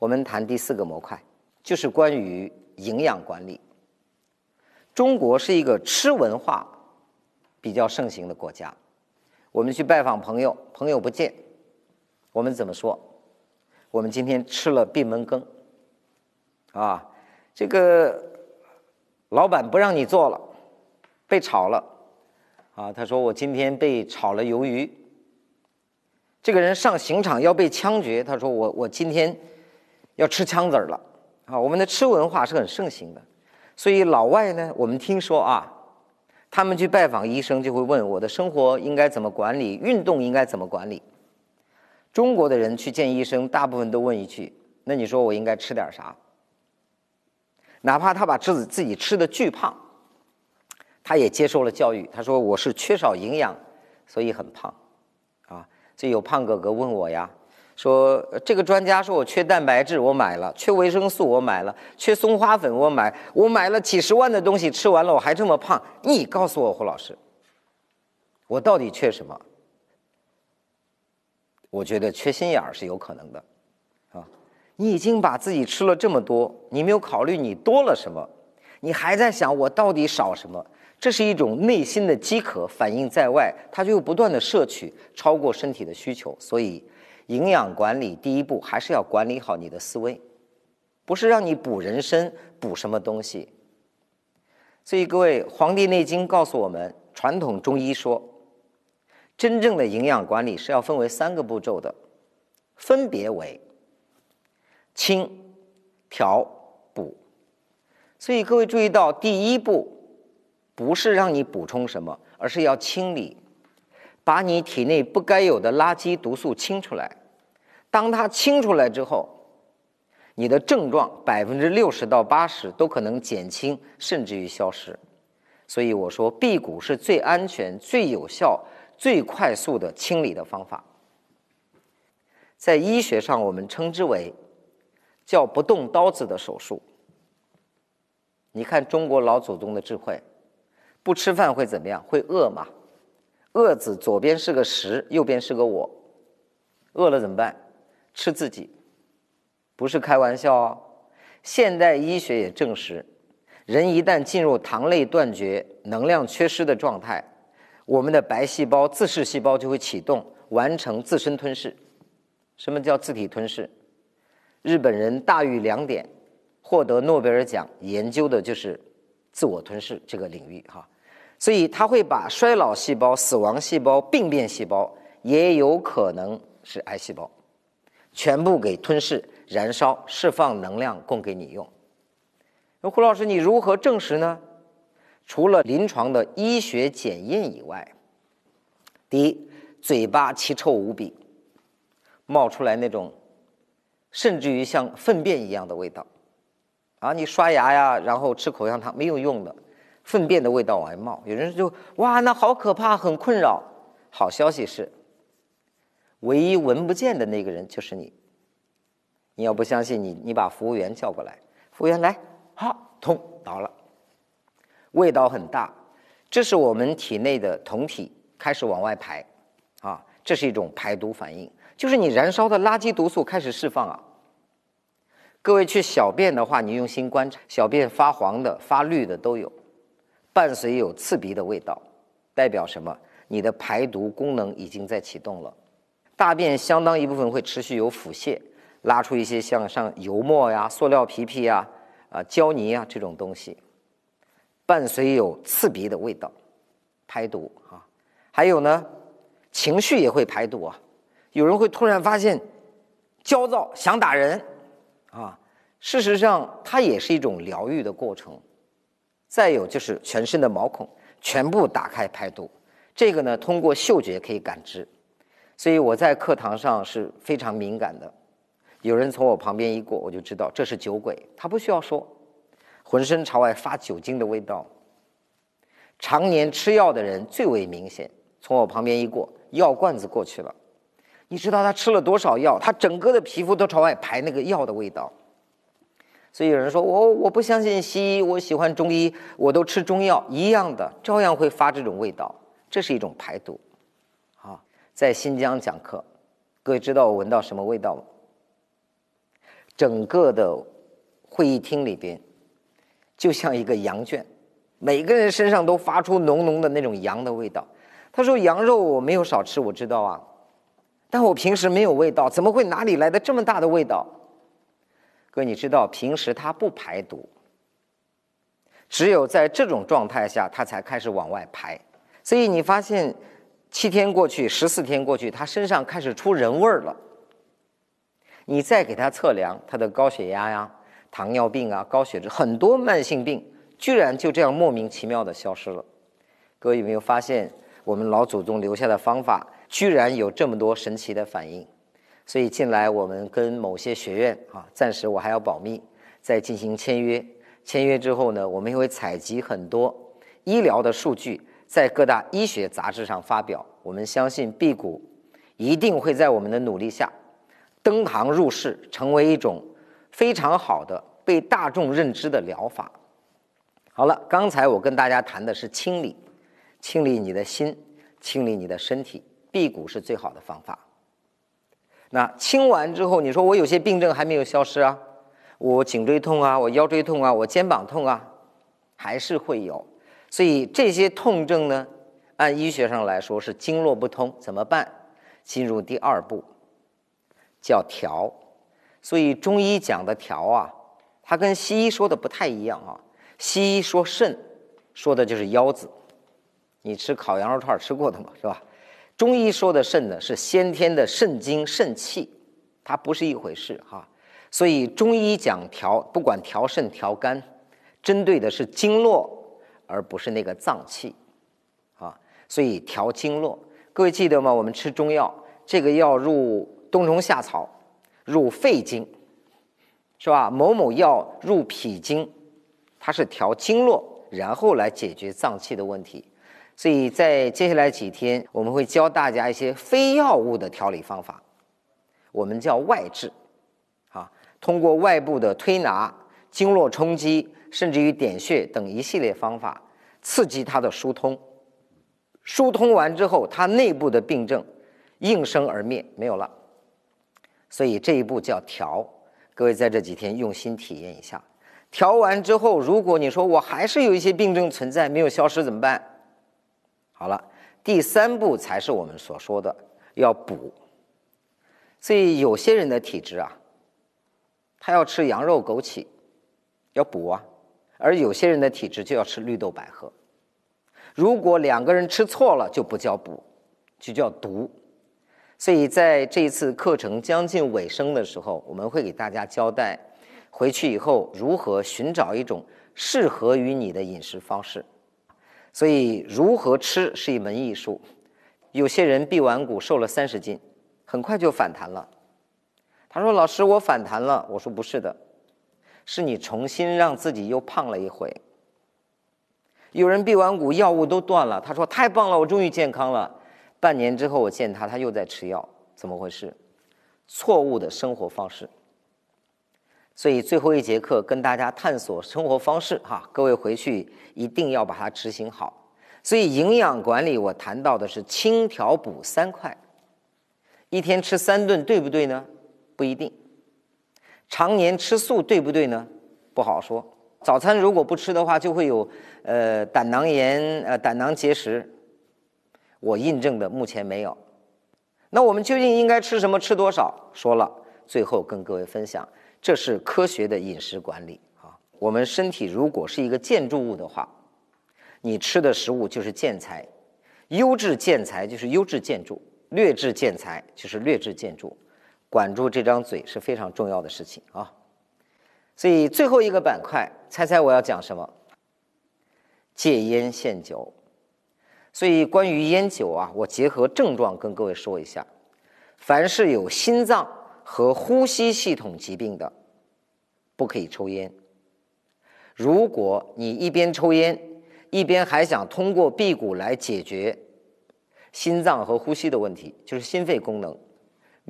我们谈第四个模块，就是关于营养管理。中国是一个吃文化比较盛行的国家。我们去拜访朋友，朋友不见，我们怎么说？我们今天吃了闭门羹，啊，这个老板不让你做了，被炒了，啊，他说我今天被炒了鱿鱼。这个人上刑场要被枪决，他说我我今天。要吃枪子儿了，啊，我们的吃文化是很盛行的，所以老外呢，我们听说啊，他们去拜访医生就会问我的生活应该怎么管理，运动应该怎么管理。中国的人去见医生，大部分都问一句：那你说我应该吃点啥？哪怕他把自己自己吃的巨胖，他也接受了教育。他说我是缺少营养，所以很胖，啊，所以有胖哥哥问我呀。说这个专家说我缺蛋白质，我买了；缺维生素，我买了；缺松花粉，我买。我买了几十万的东西，吃完了我还这么胖。你告诉我，胡老师，我到底缺什么？我觉得缺心眼儿是有可能的，啊，你已经把自己吃了这么多，你没有考虑你多了什么，你还在想我到底少什么？这是一种内心的饥渴，反映在外，它就不断的摄取，超过身体的需求，所以。营养管理第一步还是要管理好你的思维，不是让你补人参补什么东西。所以各位，《黄帝内经》告诉我们，传统中医说，真正的营养管理是要分为三个步骤的，分别为清、调、补。所以各位注意到，第一步不是让你补充什么，而是要清理，把你体内不该有的垃圾毒素清出来。当它清出来之后，你的症状百分之六十到八十都可能减轻，甚至于消失。所以我说，辟谷是最安全、最有效、最快速的清理的方法。在医学上，我们称之为叫不动刀子的手术。你看中国老祖宗的智慧，不吃饭会怎么样？会饿吗？饿字左边是个食，右边是个我，饿了怎么办？吃自己，不是开玩笑哦。现代医学也证实，人一旦进入糖类断绝、能量缺失的状态，我们的白细胞、自噬细胞就会启动，完成自身吞噬。什么叫自体吞噬？日本人大于两点获得诺贝尔奖，研究的就是自我吞噬这个领域哈。所以他会把衰老细胞、死亡细胞、病变细胞，也有可能是癌细胞。全部给吞噬、燃烧、释放能量供给你用。那胡老师，你如何证实呢？除了临床的医学检验以外，第一，嘴巴奇臭无比，冒出来那种，甚至于像粪便一样的味道，啊，你刷牙呀，然后吃口香糖没有用的，粪便的味道往外冒。有人就哇，那好可怕，很困扰。好消息是。唯一闻不见的那个人就是你。你要不相信，你你把服务员叫过来，服务员来，好，通倒了，味道很大，这是我们体内的酮体开始往外排，啊，这是一种排毒反应，就是你燃烧的垃圾毒素开始释放啊。各位去小便的话，你用心观察，小便发黄的、发绿的都有，伴随有刺鼻的味道，代表什么？你的排毒功能已经在启动了。大便相当一部分会持续有腹泻，拉出一些像像油沫呀、塑料皮皮呀、啊胶泥啊这种东西，伴随有刺鼻的味道，排毒啊。还有呢，情绪也会排毒啊。有人会突然发现焦躁，想打人啊。事实上，它也是一种疗愈的过程。再有就是全身的毛孔全部打开排毒，这个呢，通过嗅觉可以感知。所以我在课堂上是非常敏感的，有人从我旁边一过，我就知道这是酒鬼。他不需要说，浑身朝外发酒精的味道。常年吃药的人最为明显，从我旁边一过，药罐子过去了，你知道他吃了多少药？他整个的皮肤都朝外排那个药的味道。所以有人说我我不相信西医，我喜欢中医，我都吃中药一样的，照样会发这种味道。这是一种排毒。在新疆讲课，各位知道我闻到什么味道吗？整个的会议厅里边就像一个羊圈，每个人身上都发出浓浓的那种羊的味道。他说：“羊肉我没有少吃，我知道啊，但我平时没有味道，怎么会哪里来的这么大的味道？”哥，你知道平时它不排毒，只有在这种状态下，它才开始往外排。所以你发现，七天过去，十四天过去，他身上开始出人味儿了。你再给他测量他的高血压呀、糖尿病啊、高血脂，很多慢性病居然就这样莫名其妙的消失了。各位有没有发现，我们老祖宗留下的方法居然有这么多神奇的反应？所以近来我们跟某些学院啊，暂时我还要保密，在进行签约。签约之后呢，我们也会采集很多医疗的数据，在各大医学杂志上发表。我们相信辟谷一定会在我们的努力下登堂入室，成为一种非常好的被大众认知的疗法。好了，刚才我跟大家谈的是清理，清理你的心，清理你的身体，辟谷是最好的方法。那清完之后，你说我有些病症还没有消失啊？我颈椎痛啊，我腰椎痛啊，我肩膀痛啊，还是会有。所以这些痛症呢，按医学上来说是经络不通，怎么办？进入第二步，叫调。所以中医讲的调啊，它跟西医说的不太一样啊。西医说肾，说的就是腰子。你吃烤羊肉串吃过的嘛，是吧？中医说的肾呢，是先天的肾精肾气，它不是一回事哈。所以中医讲调，不管调肾调肝，针对的是经络，而不是那个脏器啊。所以调经络，各位记得吗？我们吃中药，这个药入冬虫夏草，入肺经，是吧？某某药入脾经，它是调经络，然后来解决脏器的问题。所以在接下来几天，我们会教大家一些非药物的调理方法，我们叫外治，啊，通过外部的推拿、经络冲击，甚至于点穴等一系列方法，刺激它的疏通。疏通完之后，它内部的病症应声而灭，没有了。所以这一步叫调。各位在这几天用心体验一下。调完之后，如果你说我还是有一些病症存在没有消失，怎么办？好了，第三步才是我们所说的要补。所以有些人的体质啊，他要吃羊肉枸杞，要补啊；而有些人的体质就要吃绿豆百合。如果两个人吃错了，就不叫补，就叫毒。所以在这一次课程将近尾声的时候，我们会给大家交代，回去以后如何寻找一种适合于你的饮食方式。所以，如何吃是一门艺术。有些人辟完谷瘦了三十斤，很快就反弹了。他说：“老师，我反弹了。”我说：“不是的，是你重新让自己又胖了一回。”有人辟完谷药物都断了，他说：“太棒了，我终于健康了。”半年之后我见他，他又在吃药，怎么回事？错误的生活方式。所以最后一节课跟大家探索生活方式哈，各位回去一定要把它执行好。所以营养管理我谈到的是轻调补三块，一天吃三顿对不对呢？不一定。常年吃素对不对呢？不好说。早餐如果不吃的话，就会有呃胆囊炎呃胆囊结石。我印证的目前没有。那我们究竟应该吃什么？吃多少？说了，最后跟各位分享。这是科学的饮食管理啊！我们身体如果是一个建筑物的话，你吃的食物就是建材，优质建材就是优质建筑，劣质建材就是劣质建筑。管住这张嘴是非常重要的事情啊！所以最后一个板块，猜猜我要讲什么？戒烟限酒。所以关于烟酒啊，我结合症状跟各位说一下：凡是有心脏。和呼吸系统疾病的，不可以抽烟。如果你一边抽烟，一边还想通过辟谷来解决心脏和呼吸的问题，就是心肺功能，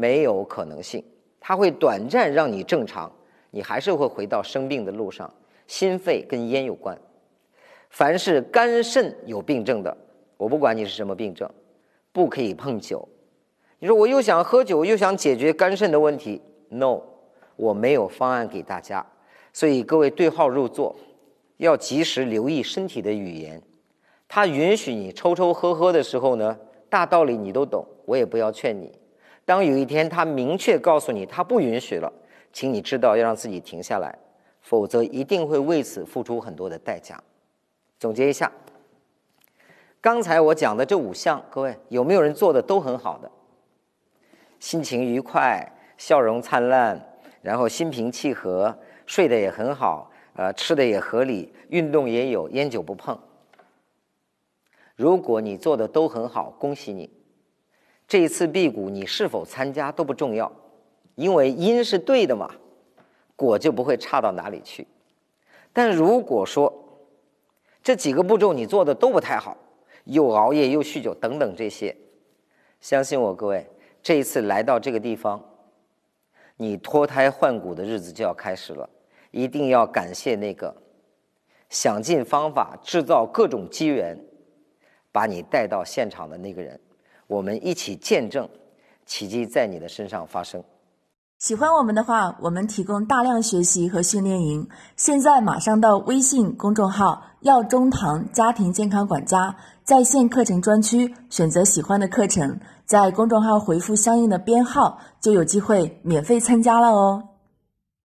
没有可能性。它会短暂让你正常，你还是会回到生病的路上。心肺跟烟有关。凡是肝肾有病症的，我不管你是什么病症，不可以碰酒。你说我又想喝酒，又想解决肝肾的问题，no，我没有方案给大家，所以各位对号入座，要及时留意身体的语言。他允许你抽抽喝喝的时候呢，大道理你都懂，我也不要劝你。当有一天他明确告诉你他不允许了，请你知道要让自己停下来，否则一定会为此付出很多的代价。总结一下，刚才我讲的这五项，各位有没有人做的都很好的？心情愉快，笑容灿烂，然后心平气和，睡得也很好，呃，吃的也合理，运动也有，烟酒不碰。如果你做的都很好，恭喜你。这一次辟谷你是否参加都不重要，因为因是对的嘛，果就不会差到哪里去。但如果说，这几个步骤你做的都不太好，又熬夜又酗酒等等这些，相信我，各位，这一次来到这个地方，你脱胎换骨的日子就要开始了。一定要感谢那个想尽方法制造各种机缘，把你带到现场的那个人。我们一起见证奇迹在你的身上发生。喜欢我们的话，我们提供大量学习和训练营。现在马上到微信公众号“药中堂家庭健康管家”在线课程专区，选择喜欢的课程，在公众号回复相应的编号，就有机会免费参加了哦。